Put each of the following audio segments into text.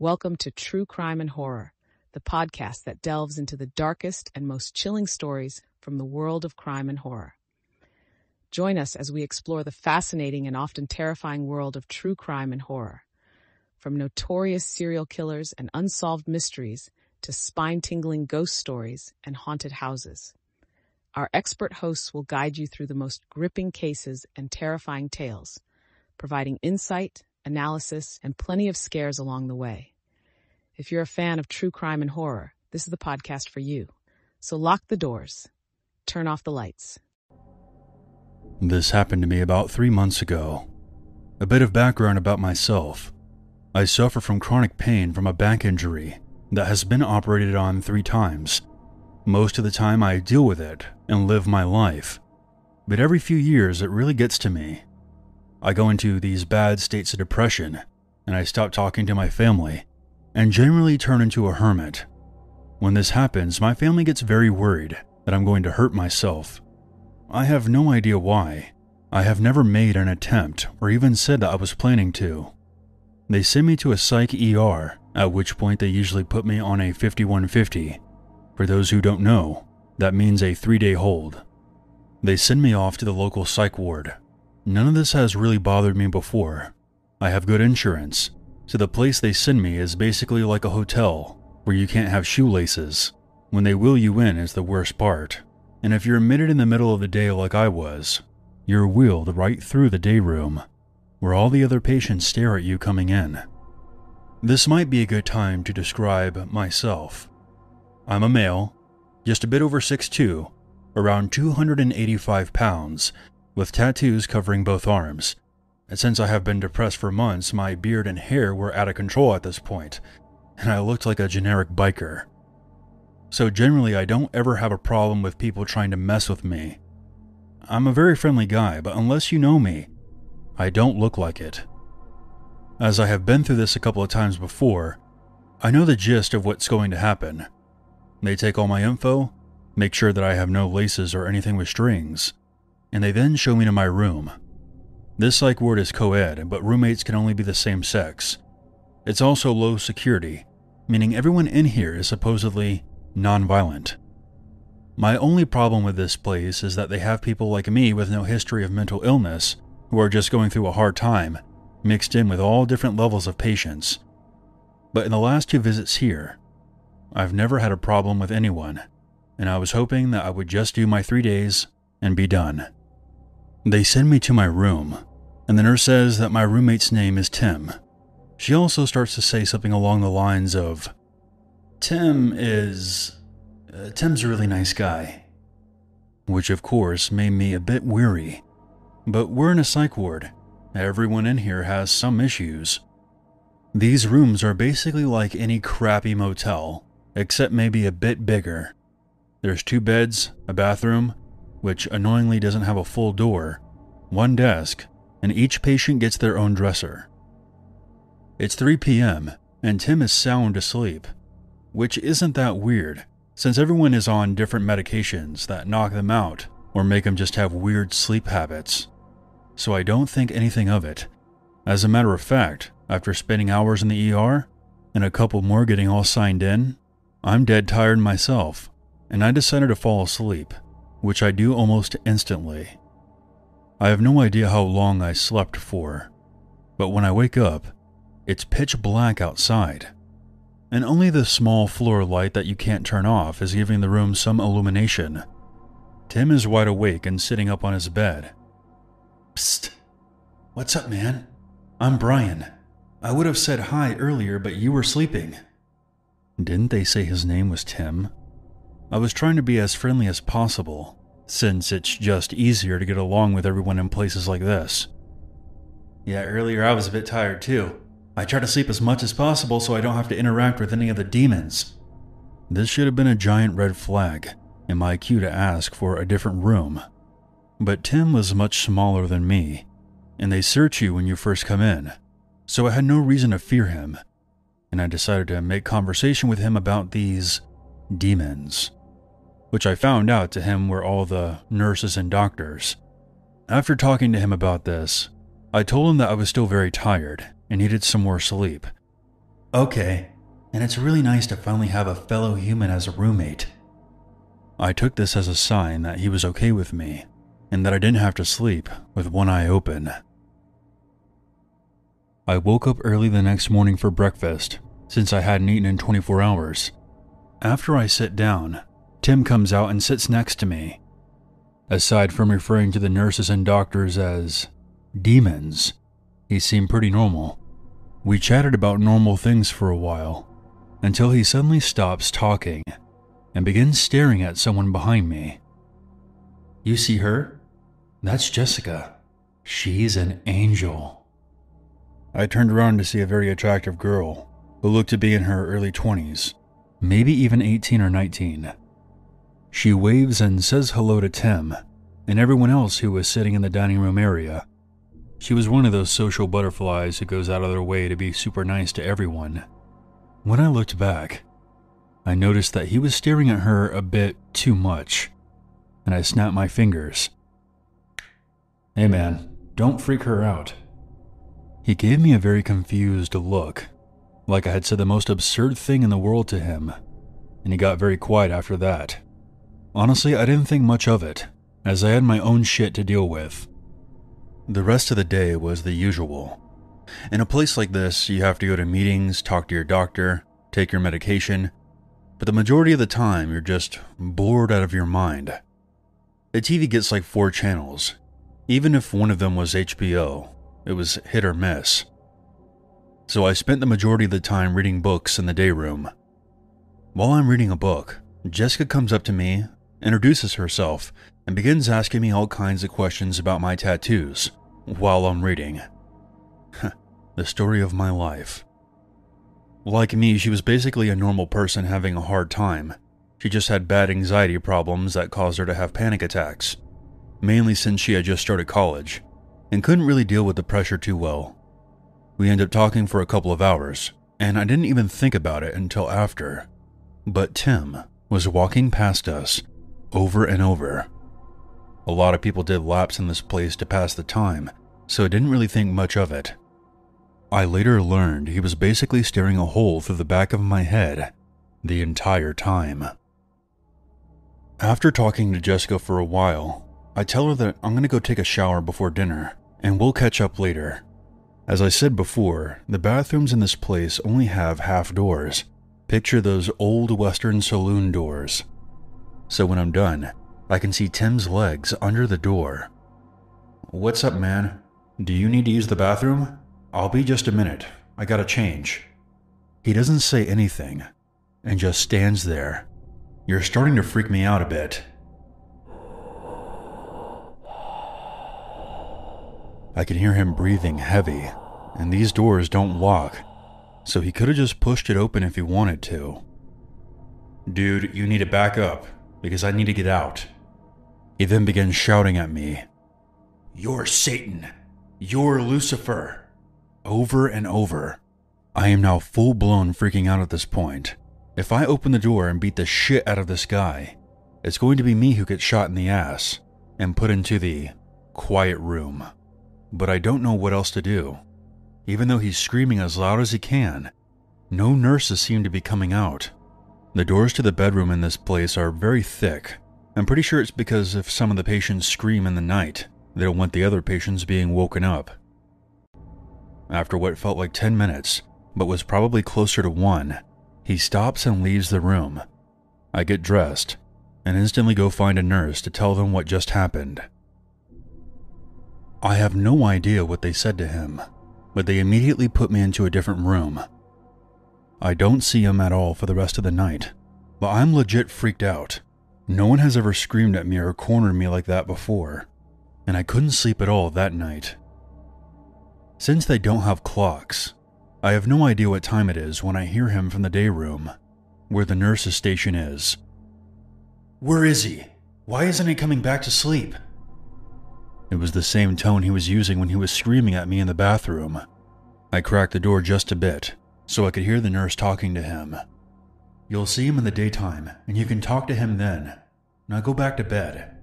Welcome to True Crime and Horror, the podcast that delves into the darkest and most chilling stories from the world of crime and horror. Join us as we explore the fascinating and often terrifying world of true crime and horror. From notorious serial killers and unsolved mysteries to spine tingling ghost stories and haunted houses. Our expert hosts will guide you through the most gripping cases and terrifying tales, providing insight, analysis, and plenty of scares along the way. If you're a fan of true crime and horror, this is the podcast for you. So lock the doors, turn off the lights. This happened to me about three months ago. A bit of background about myself. I suffer from chronic pain from a back injury that has been operated on three times. Most of the time, I deal with it and live my life. But every few years, it really gets to me. I go into these bad states of depression, and I stop talking to my family, and generally turn into a hermit. When this happens, my family gets very worried that I'm going to hurt myself. I have no idea why. I have never made an attempt or even said that I was planning to. They send me to a psych ER, at which point they usually put me on a 5150. For those who don't know, that means a three day hold. They send me off to the local psych ward. None of this has really bothered me before. I have good insurance, so the place they send me is basically like a hotel where you can't have shoelaces. When they wheel you in is the worst part. And if you're admitted in the middle of the day like I was, you're wheeled right through the day room where all the other patients stare at you coming in. This might be a good time to describe myself. I'm a male, just a bit over 6'2, around 285 pounds, with tattoos covering both arms. And since I have been depressed for months, my beard and hair were out of control at this point, and I looked like a generic biker. So generally, I don't ever have a problem with people trying to mess with me. I'm a very friendly guy, but unless you know me, I don't look like it. As I have been through this a couple of times before, I know the gist of what's going to happen. They take all my info, make sure that I have no laces or anything with strings, and they then show me to my room. This psych ward is co ed, but roommates can only be the same sex. It's also low security, meaning everyone in here is supposedly non-violent. My only problem with this place is that they have people like me with no history of mental illness who are just going through a hard time, mixed in with all different levels of patients. But in the last two visits here, I've never had a problem with anyone, and I was hoping that I would just do my three days and be done. They send me to my room, and the nurse says that my roommate's name is Tim. She also starts to say something along the lines of, Tim is. Uh, Tim's a really nice guy. Which, of course, made me a bit weary but we're in a psych ward. Everyone in here has some issues. These rooms are basically like any crappy motel, except maybe a bit bigger. There's two beds, a bathroom, which annoyingly doesn't have a full door, one desk, and each patient gets their own dresser. It's 3 p.m., and Tim is sound asleep, which isn't that weird, since everyone is on different medications that knock them out or make them just have weird sleep habits so I don't think anything of it. As a matter of fact, after spending hours in the ER and a couple more getting all signed in, I'm dead tired myself, and I decided to fall asleep, which I do almost instantly. I have no idea how long I slept for, but when I wake up, it's pitch black outside, and only the small floor light that you can't turn off is giving the room some illumination. Tim is wide awake and sitting up on his bed, Psst. What's up, man? I'm Brian. I would have said hi earlier, but you were sleeping. Didn't they say his name was Tim? I was trying to be as friendly as possible, since it's just easier to get along with everyone in places like this. Yeah, earlier I was a bit tired too. I try to sleep as much as possible so I don't have to interact with any of the demons. This should have been a giant red flag, and my cue to ask for a different room but Tim was much smaller than me, and they search you when you first come in, so I had no reason to fear him, and I decided to make conversation with him about these demons, which I found out to him were all the nurses and doctors. After talking to him about this, I told him that I was still very tired and needed some more sleep. Okay, and it's really nice to finally have a fellow human as a roommate. I took this as a sign that he was okay with me, and that I didn't have to sleep with one eye open. I woke up early the next morning for breakfast, since I hadn't eaten in 24 hours. After I sit down, Tim comes out and sits next to me. Aside from referring to the nurses and doctors as demons, he seemed pretty normal. We chatted about normal things for a while, until he suddenly stops talking and begins staring at someone behind me. You see her? That's Jessica. She's an angel. I turned around to see a very attractive girl who looked to be in her early 20s, maybe even 18 or 19. She waves and says hello to Tim and everyone else who was sitting in the dining room area. She was one of those social butterflies who goes out of their way to be super nice to everyone. When I looked back, I noticed that he was staring at her a bit too much, and I snapped my fingers. Hey man, don't freak her out. He gave me a very confused look, like I had said the most absurd thing in the world to him, and he got very quiet after that. Honestly, I didn't think much of it, as I had my own shit to deal with. The rest of the day was the usual. In a place like this, you have to go to meetings, talk to your doctor, take your medication, but the majority of the time you're just bored out of your mind. The TV gets like four channels. Even if one of them was HBO, it was hit or miss. So I spent the majority of the time reading books in the day room. While I'm reading a book, Jessica comes up to me, introduces herself, and begins asking me all kinds of questions about my tattoos while I'm reading. the story of my life. Like me, she was basically a normal person having a hard time. She just had bad anxiety problems that caused her to have panic attacks, mainly since she had just started college, and couldn't really deal with the pressure too well. We ended up talking for a couple of hours, and I didn't even think about it until after. But Tim was walking past us over and over. A lot of people did laps in this place to pass the time, so I didn't really think much of it. I later learned he was basically staring a hole through the back of my head the entire time. After talking to Jessica for a while, I tell her that I'm going to go take a shower before dinner and we'll catch up later. As I said before, the bathrooms in this place only have half doors. Picture those old Western saloon doors. So when I'm done, I can see Tim's legs under the door. What's up, man? Do you need to use the bathroom? I'll be just a minute. I gotta change. He doesn't say anything and just stands there. You're starting to freak me out a bit. I can hear him breathing heavy, and these doors don't lock, so he could have just pushed it open if he wanted to. Dude, you need to back up, because I need to get out. He then began shouting at me, You're Satan! You're Lucifer! over and over. I am now full blown freaking out at this point. If I open the door and beat the shit out of this guy, it's going to be me who gets shot in the ass and put into the quiet room. But I don't know what else to do. Even though he's screaming as loud as he can, no nurses seem to be coming out. The doors to the bedroom in this place are very thick. I'm pretty sure it's because if some of the patients scream in the night, they don't want the other patients being woken up. After what felt like 10 minutes, but was probably closer to one, he stops and leaves the room. I get dressed and instantly go find a nurse to tell them what just happened. I have no idea what they said to him, but they immediately put me into a different room. I don't see him at all for the rest of the night, but I'm legit freaked out. No one has ever screamed at me or cornered me like that before, and I couldn't sleep at all that night. Since they don't have clocks, I have no idea what time it is when I hear him from the day room, where the nurse's station is. Where is he? Why isn't he coming back to sleep? It was the same tone he was using when he was screaming at me in the bathroom. I cracked the door just a bit so I could hear the nurse talking to him. You'll see him in the daytime, and you can talk to him then. Now go back to bed.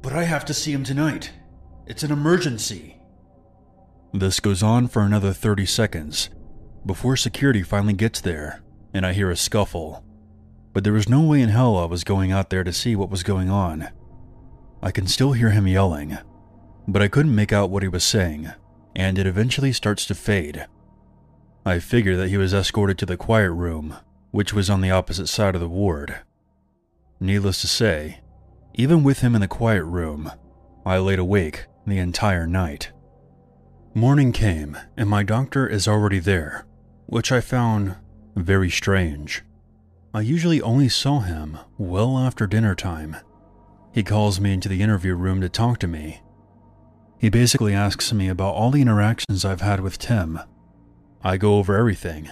But I have to see him tonight. It's an emergency. This goes on for another 30 seconds, before security finally gets there and I hear a scuffle. But there was no way in hell I was going out there to see what was going on. I can still hear him yelling, but I couldn't make out what he was saying, and it eventually starts to fade. I figure that he was escorted to the quiet room, which was on the opposite side of the ward. Needless to say, even with him in the quiet room, I laid awake the entire night. Morning came, and my doctor is already there, which I found very strange. I usually only saw him well after dinner time. He calls me into the interview room to talk to me. He basically asks me about all the interactions I've had with Tim. I go over everything.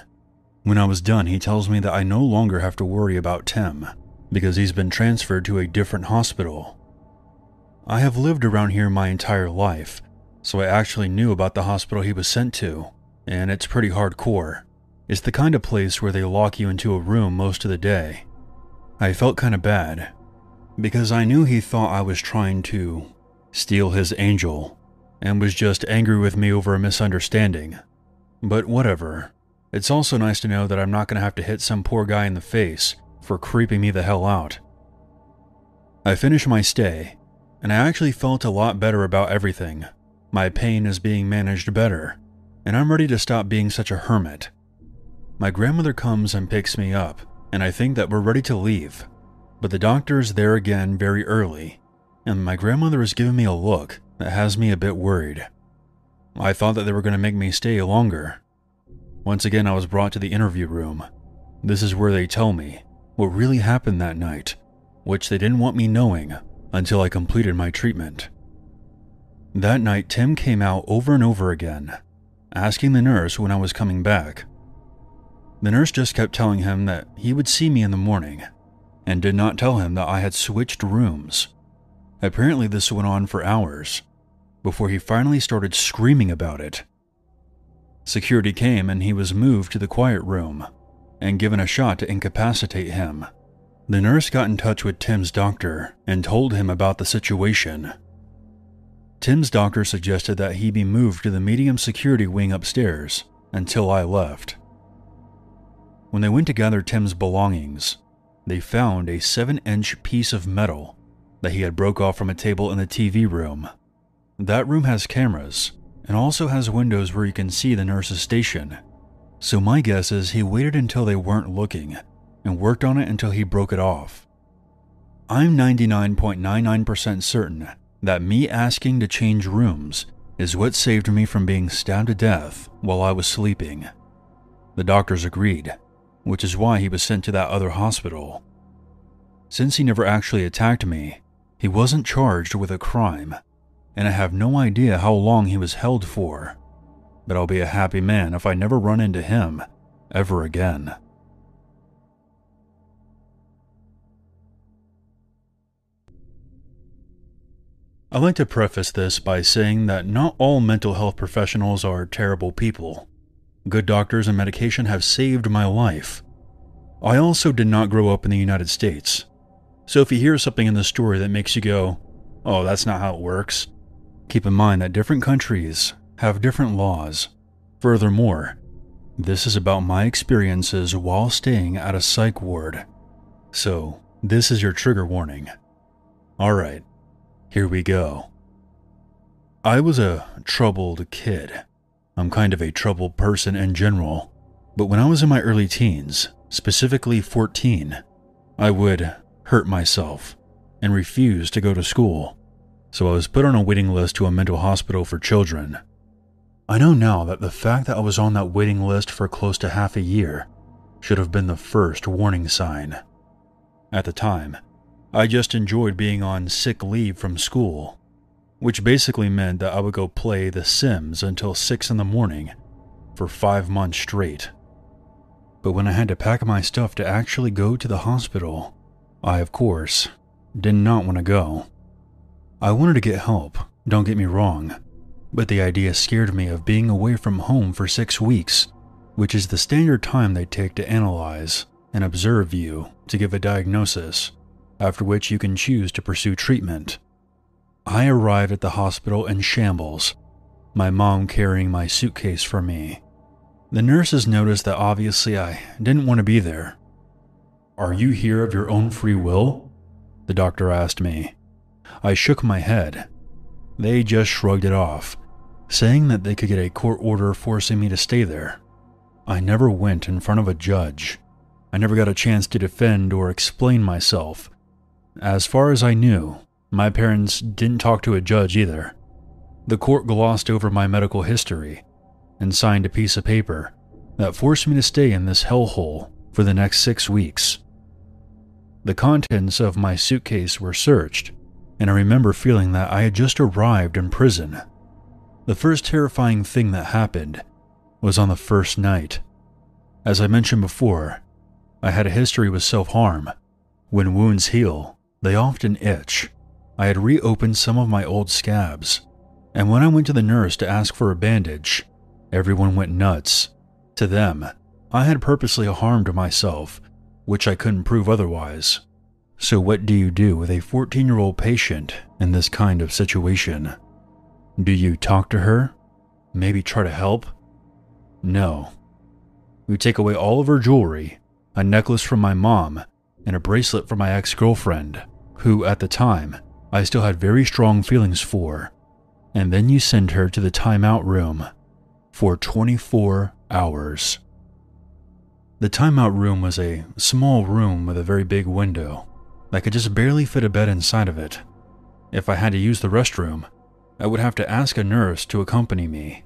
When I was done, he tells me that I no longer have to worry about Tim because he's been transferred to a different hospital. I have lived around here my entire life, so I actually knew about the hospital he was sent to, and it's pretty hardcore. It's the kind of place where they lock you into a room most of the day. I felt kind of bad, because I knew he thought I was trying to steal his angel, and was just angry with me over a misunderstanding. But whatever. It's also nice to know that I'm not going to have to hit some poor guy in the face for creeping me the hell out. I finish my stay, and I actually felt a lot better about everything. My pain is being managed better, and I'm ready to stop being such a hermit. My grandmother comes and picks me up, and I think that we're ready to leave. But the doctor is there again very early, and my grandmother is giving me a look that has me a bit worried. I thought that they were going to make me stay longer. Once again, I was brought to the interview room. This is where they tell me what really happened that night, which they didn't want me knowing until I completed my treatment. That night, Tim came out over and over again, asking the nurse when I was coming back. The nurse just kept telling him that he would see me in the morning, and did not tell him that I had switched rooms. Apparently, this went on for hours, before he finally started screaming about it. Security came and he was moved to the quiet room and given a shot to incapacitate him. The nurse got in touch with Tim's doctor and told him about the situation. Tim's doctor suggested that he be moved to the medium security wing upstairs until I left. When they went to gather Tim's belongings, they found a 7-inch piece of metal that he had broke off from a table in the TV room. That room has cameras and also has windows where you can see the nurse's station so my guess is he waited until they weren't looking and worked on it until he broke it off. I'm 99.99% certain that me asking to change rooms is what saved me from being stabbed to death while I was sleeping. The doctors agreed, which is why he was sent to that other hospital. Since he never actually attacked me, he wasn't charged with a crime, and I have no idea how long he was held for but I'll be a happy man if I never run into him ever again. I'd like to preface this by saying that not all mental health professionals are terrible people. Good doctors and medication have saved my life. I also did not grow up in the United States. So if you hear something in the story that makes you go, oh, that's not how it works, keep in mind that different countries have different laws. Furthermore, this is about my experiences while staying at a psych ward. So, this is your trigger warning. Alright, here we go. I was a troubled kid. I'm kind of a troubled person in general, but when I was in my early teens, specifically 14, I would hurt myself and refuse to go to school. So I was put on a waiting list to a mental hospital for children I know now that the fact that I was on that waiting list for close to half a year should have been the first warning sign. At the time, I just enjoyed being on sick leave from school, which basically meant that I would go play The Sims until 6 in the morning for five months straight. But when I had to pack my stuff to actually go to the hospital, I, of course, did not want to go. I wanted to get help, don't get me wrong but the idea scared me of being away from home for six weeks, which is the standard time they take to analyze and observe you to give a diagnosis, after which you can choose to pursue treatment. I arrived at the hospital in shambles, my mom carrying my suitcase for me. The nurses noticed that obviously I didn't want to be there. Are you here of your own free will? The doctor asked me. I shook my head. They just shrugged it off, saying that they could get a court order forcing me to stay there. I never went in front of a judge. I never got a chance to defend or explain myself. As far as I knew, my parents didn't talk to a judge either. The court glossed over my medical history and signed a piece of paper that forced me to stay in this hellhole for the next six weeks. The contents of my suitcase were searched, and I remember feeling that I had just arrived in prison. The first terrifying thing that happened was on the first night. As I mentioned before, I had a history with self harm. When wounds heal, they often itch. I had reopened some of my old scabs, and when I went to the nurse to ask for a bandage, everyone went nuts. To them, I had purposely harmed myself, which I couldn't prove otherwise. So, what do you do with a 14 year old patient in this kind of situation? Do you talk to her? Maybe try to help? No. We take away all of her jewelry, a necklace from my mom, and a bracelet from my ex girlfriend, who at the time I still had very strong feelings for, and then you send her to the timeout room for 24 hours. The timeout room was a small room with a very big window that could just barely fit a bed inside of it. If I had to use the restroom, I would have to ask a nurse to accompany me.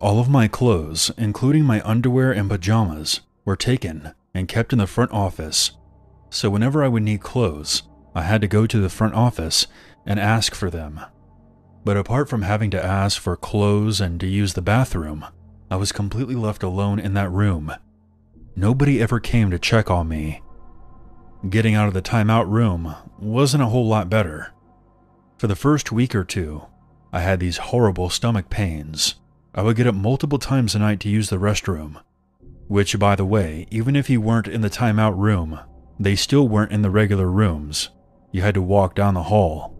All of my clothes, including my underwear and pajamas, were taken and kept in the front office, so whenever I would need clothes, I had to go to the front office and ask for them. But apart from having to ask for clothes and to use the bathroom, I was completely left alone in that room. Nobody ever came to check on me. Getting out of the timeout room wasn't a whole lot better. For the first week or two, I had these horrible stomach pains. I would get up multiple times a night to use the restroom, which, by the way, even if you weren't in the timeout room, they still weren't in the regular rooms. You had to walk down the hall.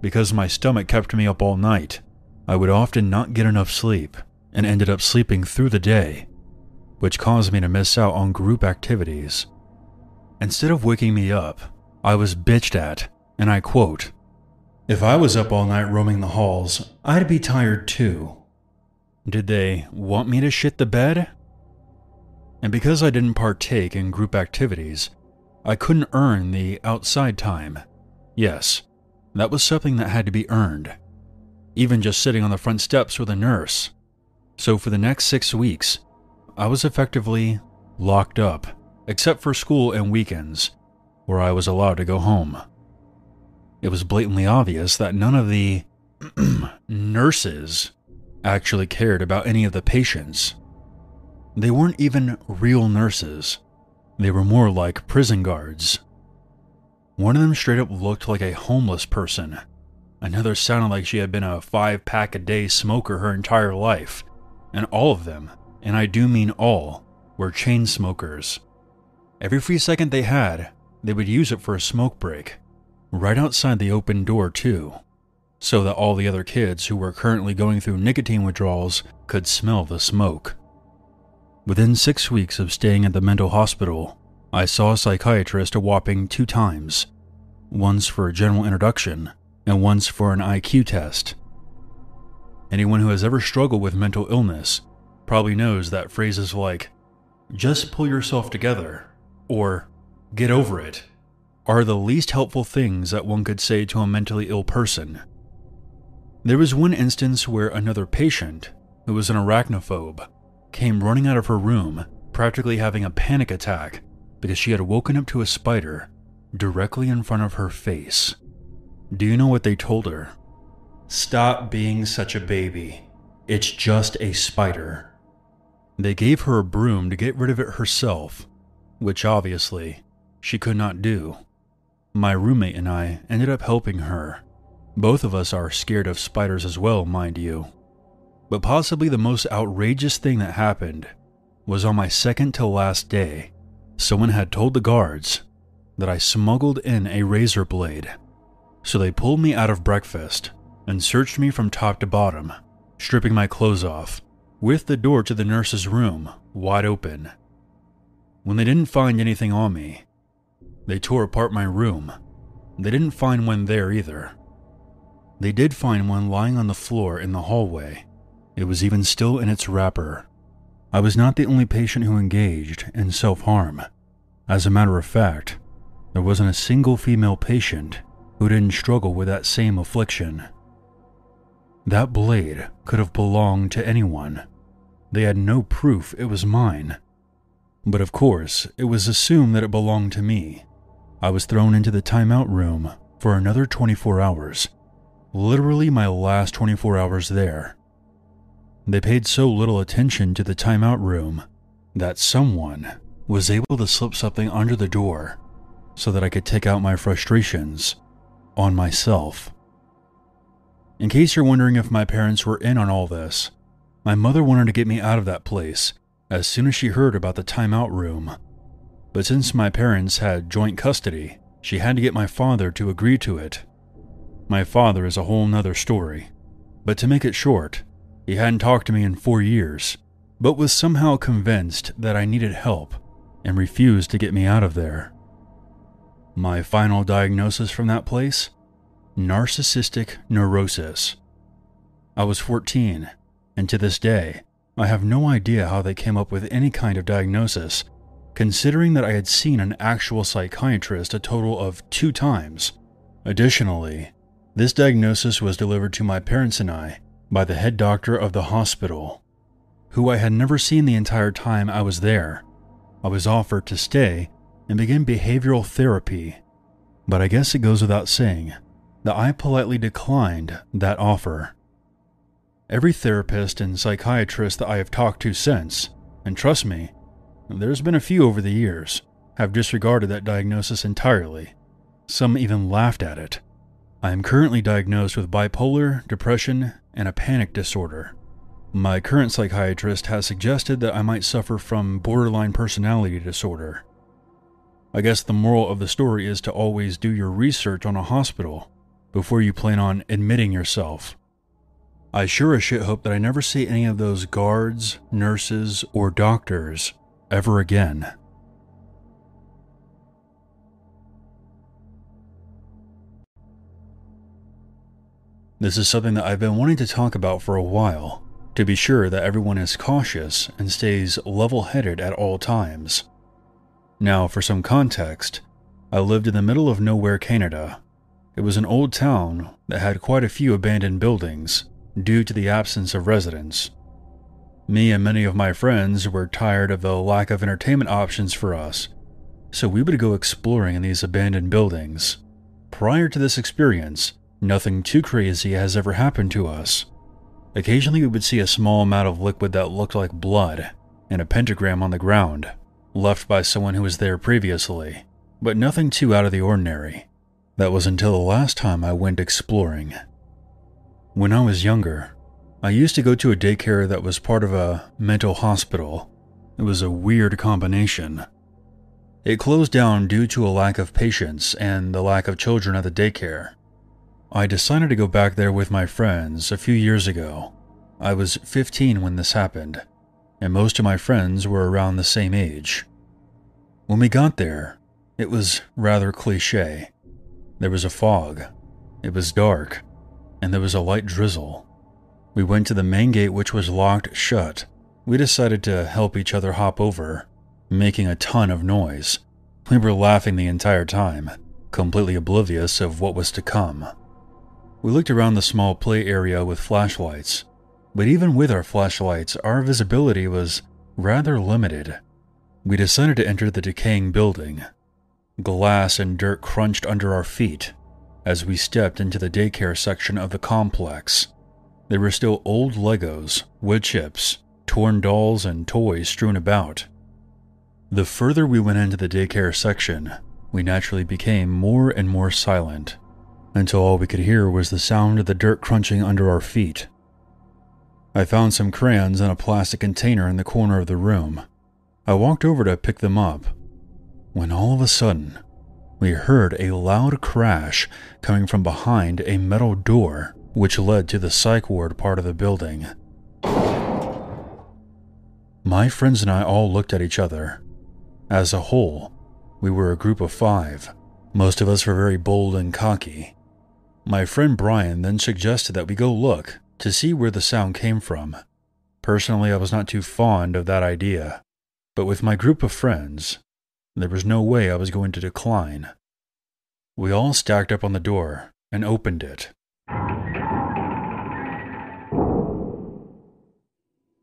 Because my stomach kept me up all night, I would often not get enough sleep and ended up sleeping through the day, which caused me to miss out on group activities. Instead of waking me up, I was bitched at, and I quote, If I was up all night roaming the halls, I'd be tired too. Did they want me to shit the bed? And because I didn't partake in group activities, I couldn't earn the outside time. Yes, that was something that had to be earned. Even just sitting on the front steps with a nurse. So for the next six weeks, I was effectively locked up, except for school and weekends, where I was allowed to go home. It was blatantly obvious that none of the nurses actually cared about any of the patients they weren't even real nurses, they were more like prison guards. One of them straight up looked like a homeless person. Another sounded like she had been a five pack a day smoker her entire life. And all of them, and I do mean all, were chain smokers. Every free second they had, they would use it for a smoke break. Right outside the open door, too. So that all the other kids who were currently going through nicotine withdrawals could smell the smoke. Within six weeks of staying at the mental hospital, I saw a psychiatrist a whopping two times once for a general introduction, and once for an IQ test. Anyone who has ever struggled with mental illness probably knows that phrases like, just pull yourself together, or get over it, are the least helpful things that one could say to a mentally ill person. There was one instance where another patient, who was an arachnophobe, came running out of her room, practically having a panic attack because she had woken up to a spider directly in front of her face. Do you know what they told her? Stop being such a baby. It's just a spider. They gave her a broom to get rid of it herself, which obviously she could not do. My roommate and I ended up helping her. Both of us are scared of spiders as well, mind you. But possibly the most outrageous thing that happened was on my second to last day. Someone had told the guards that I smuggled in a razor blade. So they pulled me out of breakfast and searched me from top to bottom, stripping my clothes off with the door to the nurse's room wide open. When they didn't find anything on me, they tore apart my room. They didn't find one there either. They did find one lying on the floor in the hallway. It was even still in its wrapper. I was not the only patient who engaged in self harm. As a matter of fact, there wasn't a single female patient who didn't struggle with that same affliction. That blade could have belonged to anyone. They had no proof it was mine. But of course, it was assumed that it belonged to me. I was thrown into the timeout room for another 24 hours. Literally my last 24 hours there. They paid so little attention to the timeout room that someone was able to slip something under the door so that I could take out my frustrations on myself. In case you're wondering if my parents were in on all this, my mother wanted to get me out of that place as soon as she heard about the timeout room. But since my parents had joint custody, she had to get my father to agree to it. My father is a whole nother story, but to make it short, he hadn't talked to me in four years, but was somehow convinced that I needed help and refused to get me out of there. My final diagnosis from that place? Narcissistic neurosis. I was 14, and to this day, I have no idea how they came up with any kind of diagnosis, considering that I had seen an actual psychiatrist a total of two times. Additionally, this diagnosis was delivered to my parents and I by the head doctor of the hospital, who I had never seen the entire time I was there. I was offered to stay and begin behavioral therapy, but I guess it goes without saying that I politely declined that offer. Every therapist and psychiatrist that I have talked to since, and trust me, there's been a few over the years, have disregarded that diagnosis entirely. Some even laughed at it. I am currently diagnosed with bipolar, depression, and a panic disorder. My current psychiatrist has suggested that I might suffer from borderline personality disorder. I guess the moral of the story is to always do your research on a hospital before you plan on admitting yourself. I sure as shit hope that I never see any of those guards, nurses, or doctors ever again. This is something that I've been wanting to talk about for a while, to be sure that everyone is cautious and stays level headed at all times. Now, for some context, I lived in the middle of nowhere, Canada. It was an old town that had quite a few abandoned buildings due to the absence of residents. Me and many of my friends were tired of the lack of entertainment options for us, so we would go exploring in these abandoned buildings. Prior to this experience, Nothing too crazy has ever happened to us. Occasionally, we would see a small amount of liquid that looked like blood and a pentagram on the ground, left by someone who was there previously, but nothing too out of the ordinary. That was until the last time I went exploring. When I was younger, I used to go to a daycare that was part of a mental hospital. It was a weird combination. It closed down due to a lack of patients and the lack of children at the daycare. I decided to go back there with my friends a few years ago. I was 15 when this happened, and most of my friends were around the same age. When we got there, it was rather cliche. There was a fog, it was dark, and there was a light drizzle. We went to the main gate, which was locked shut. We decided to help each other hop over, making a ton of noise. We were laughing the entire time, completely oblivious of what was to come. We looked around the small play area with flashlights, but even with our flashlights, our visibility was rather limited. We decided to enter the decaying building. Glass and dirt crunched under our feet as we stepped into the daycare section of the complex. There were still old Legos, wood chips, torn dolls, and toys strewn about. The further we went into the daycare section, we naturally became more and more silent until all we could hear was the sound of the dirt crunching under our feet. I found some crayons in a plastic container in the corner of the room. I walked over to pick them up, when all of a sudden, we heard a loud crash coming from behind a metal door which led to the psych ward part of the building. My friends and I all looked at each other. As a whole, we were a group of five. Most of us were very bold and cocky. My friend Brian then suggested that we go look to see where the sound came from. Personally, I was not too fond of that idea, but with my group of friends, there was no way I was going to decline. We all stacked up on the door and opened it.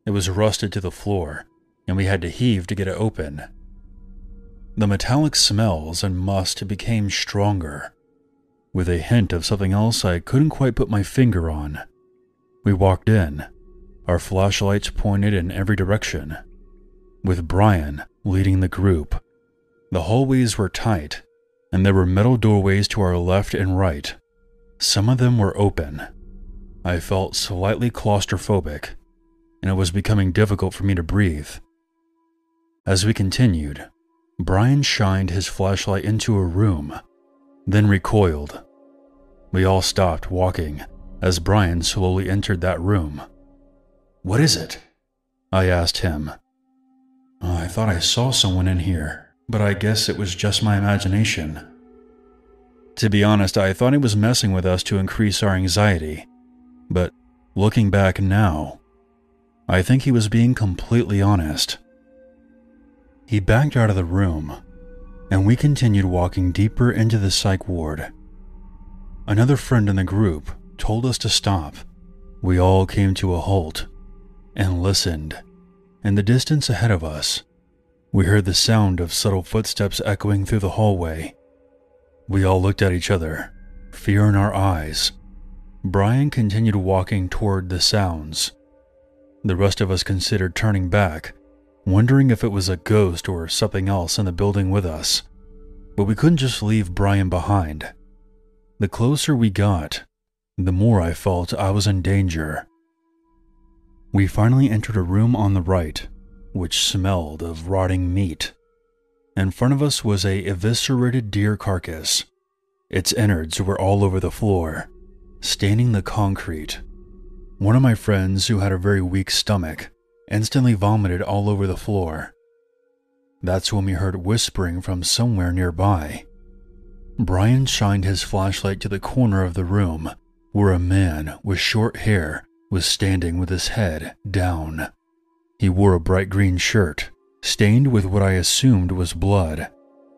It was rusted to the floor, and we had to heave to get it open. The metallic smells and must became stronger, with a hint of something else I couldn't quite put my finger on. We walked in, our flashlights pointed in every direction, with Brian leading the group. The hallways were tight, and there were metal doorways to our left and right. Some of them were open. I felt slightly claustrophobic, and it was becoming difficult for me to breathe. As we continued, Brian shined his flashlight into a room, then recoiled. We all stopped walking as Brian slowly entered that room. What is it? I asked him. I thought I saw someone in here, but I guess it was just my imagination. To be honest, I thought he was messing with us to increase our anxiety, but looking back now, I think he was being completely honest. He backed out of the room, and we continued walking deeper into the psych ward. Another friend in the group told us to stop. We all came to a halt and listened. In the distance ahead of us, we heard the sound of subtle footsteps echoing through the hallway. We all looked at each other, fear in our eyes. Brian continued walking toward the sounds. The rest of us considered turning back wondering if it was a ghost or something else in the building with us. But we couldn't just leave Brian behind. The closer we got, the more I felt I was in danger. We finally entered a room on the right, which smelled of rotting meat. In front of us was a eviscerated deer carcass. Its innards were all over the floor, staining the concrete. One of my friends, who had a very weak stomach, instantly vomited all over the floor. That's when we heard whispering from somewhere nearby. Brian shined his flashlight to the corner of the room where a man with short hair was standing with his head down. He wore a bright green shirt, stained with what I assumed was blood.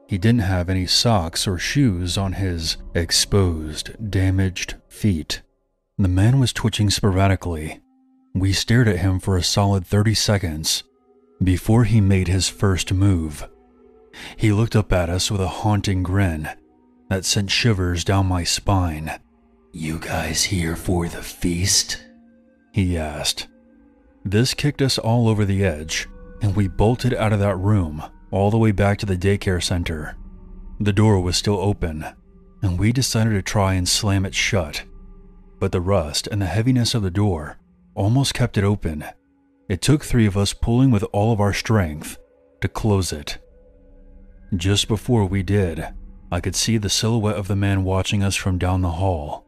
He didn't have any socks or shoes on his exposed, damaged feet. The man was twitching sporadically, we stared at him for a solid 30 seconds before he made his first move. He looked up at us with a haunting grin that sent shivers down my spine. You guys here for the feast? He asked. This kicked us all over the edge, and we bolted out of that room all the way back to the daycare center. The door was still open, and we decided to try and slam it shut. But the rust and the heaviness of the door almost kept it open. It took three of us pulling with all of our strength to close it. Just before we did, I could see the silhouette of the man watching us from down the hall,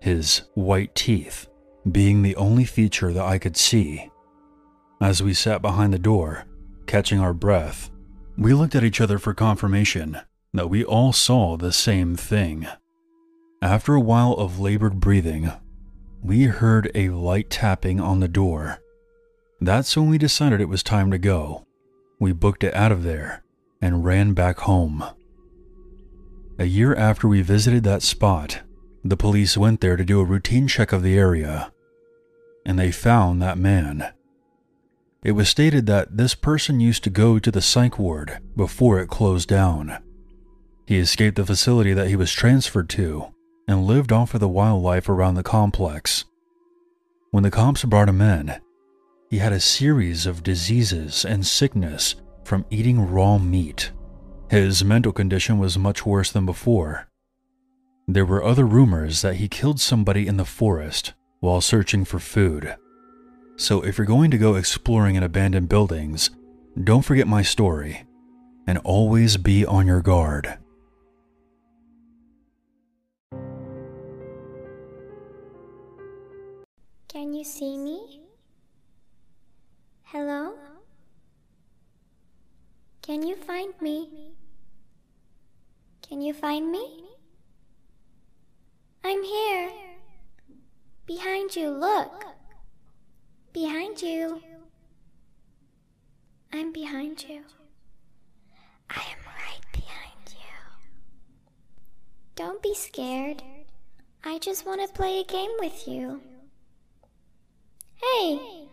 his white teeth being the only feature that I could see. As we sat behind the door, catching our breath, we looked at each other for confirmation that we all saw the same thing. After a while of labored breathing, we heard a light tapping on the door. That's when we decided it was time to go. We booked it out of there and ran back home. A year after we visited that spot, the police went there to do a routine check of the area, and they found that man. It was stated that this person used to go to the psych ward before it closed down. He escaped the facility that he was transferred to and lived off of the wildlife around the complex. When the cops brought him in, he had a series of diseases and sickness from eating raw meat. His mental condition was much worse than before. There were other rumors that he killed somebody in the forest while searching for food. So if you're going to go exploring in abandoned buildings, don't forget my story and always be on your guard. Can you see me? Hello? Can you find me? Can you find me? I'm here. Behind you, look. Behind you. I'm behind you. I am right behind you. Don't be scared. I just want to play a game with you. Hey,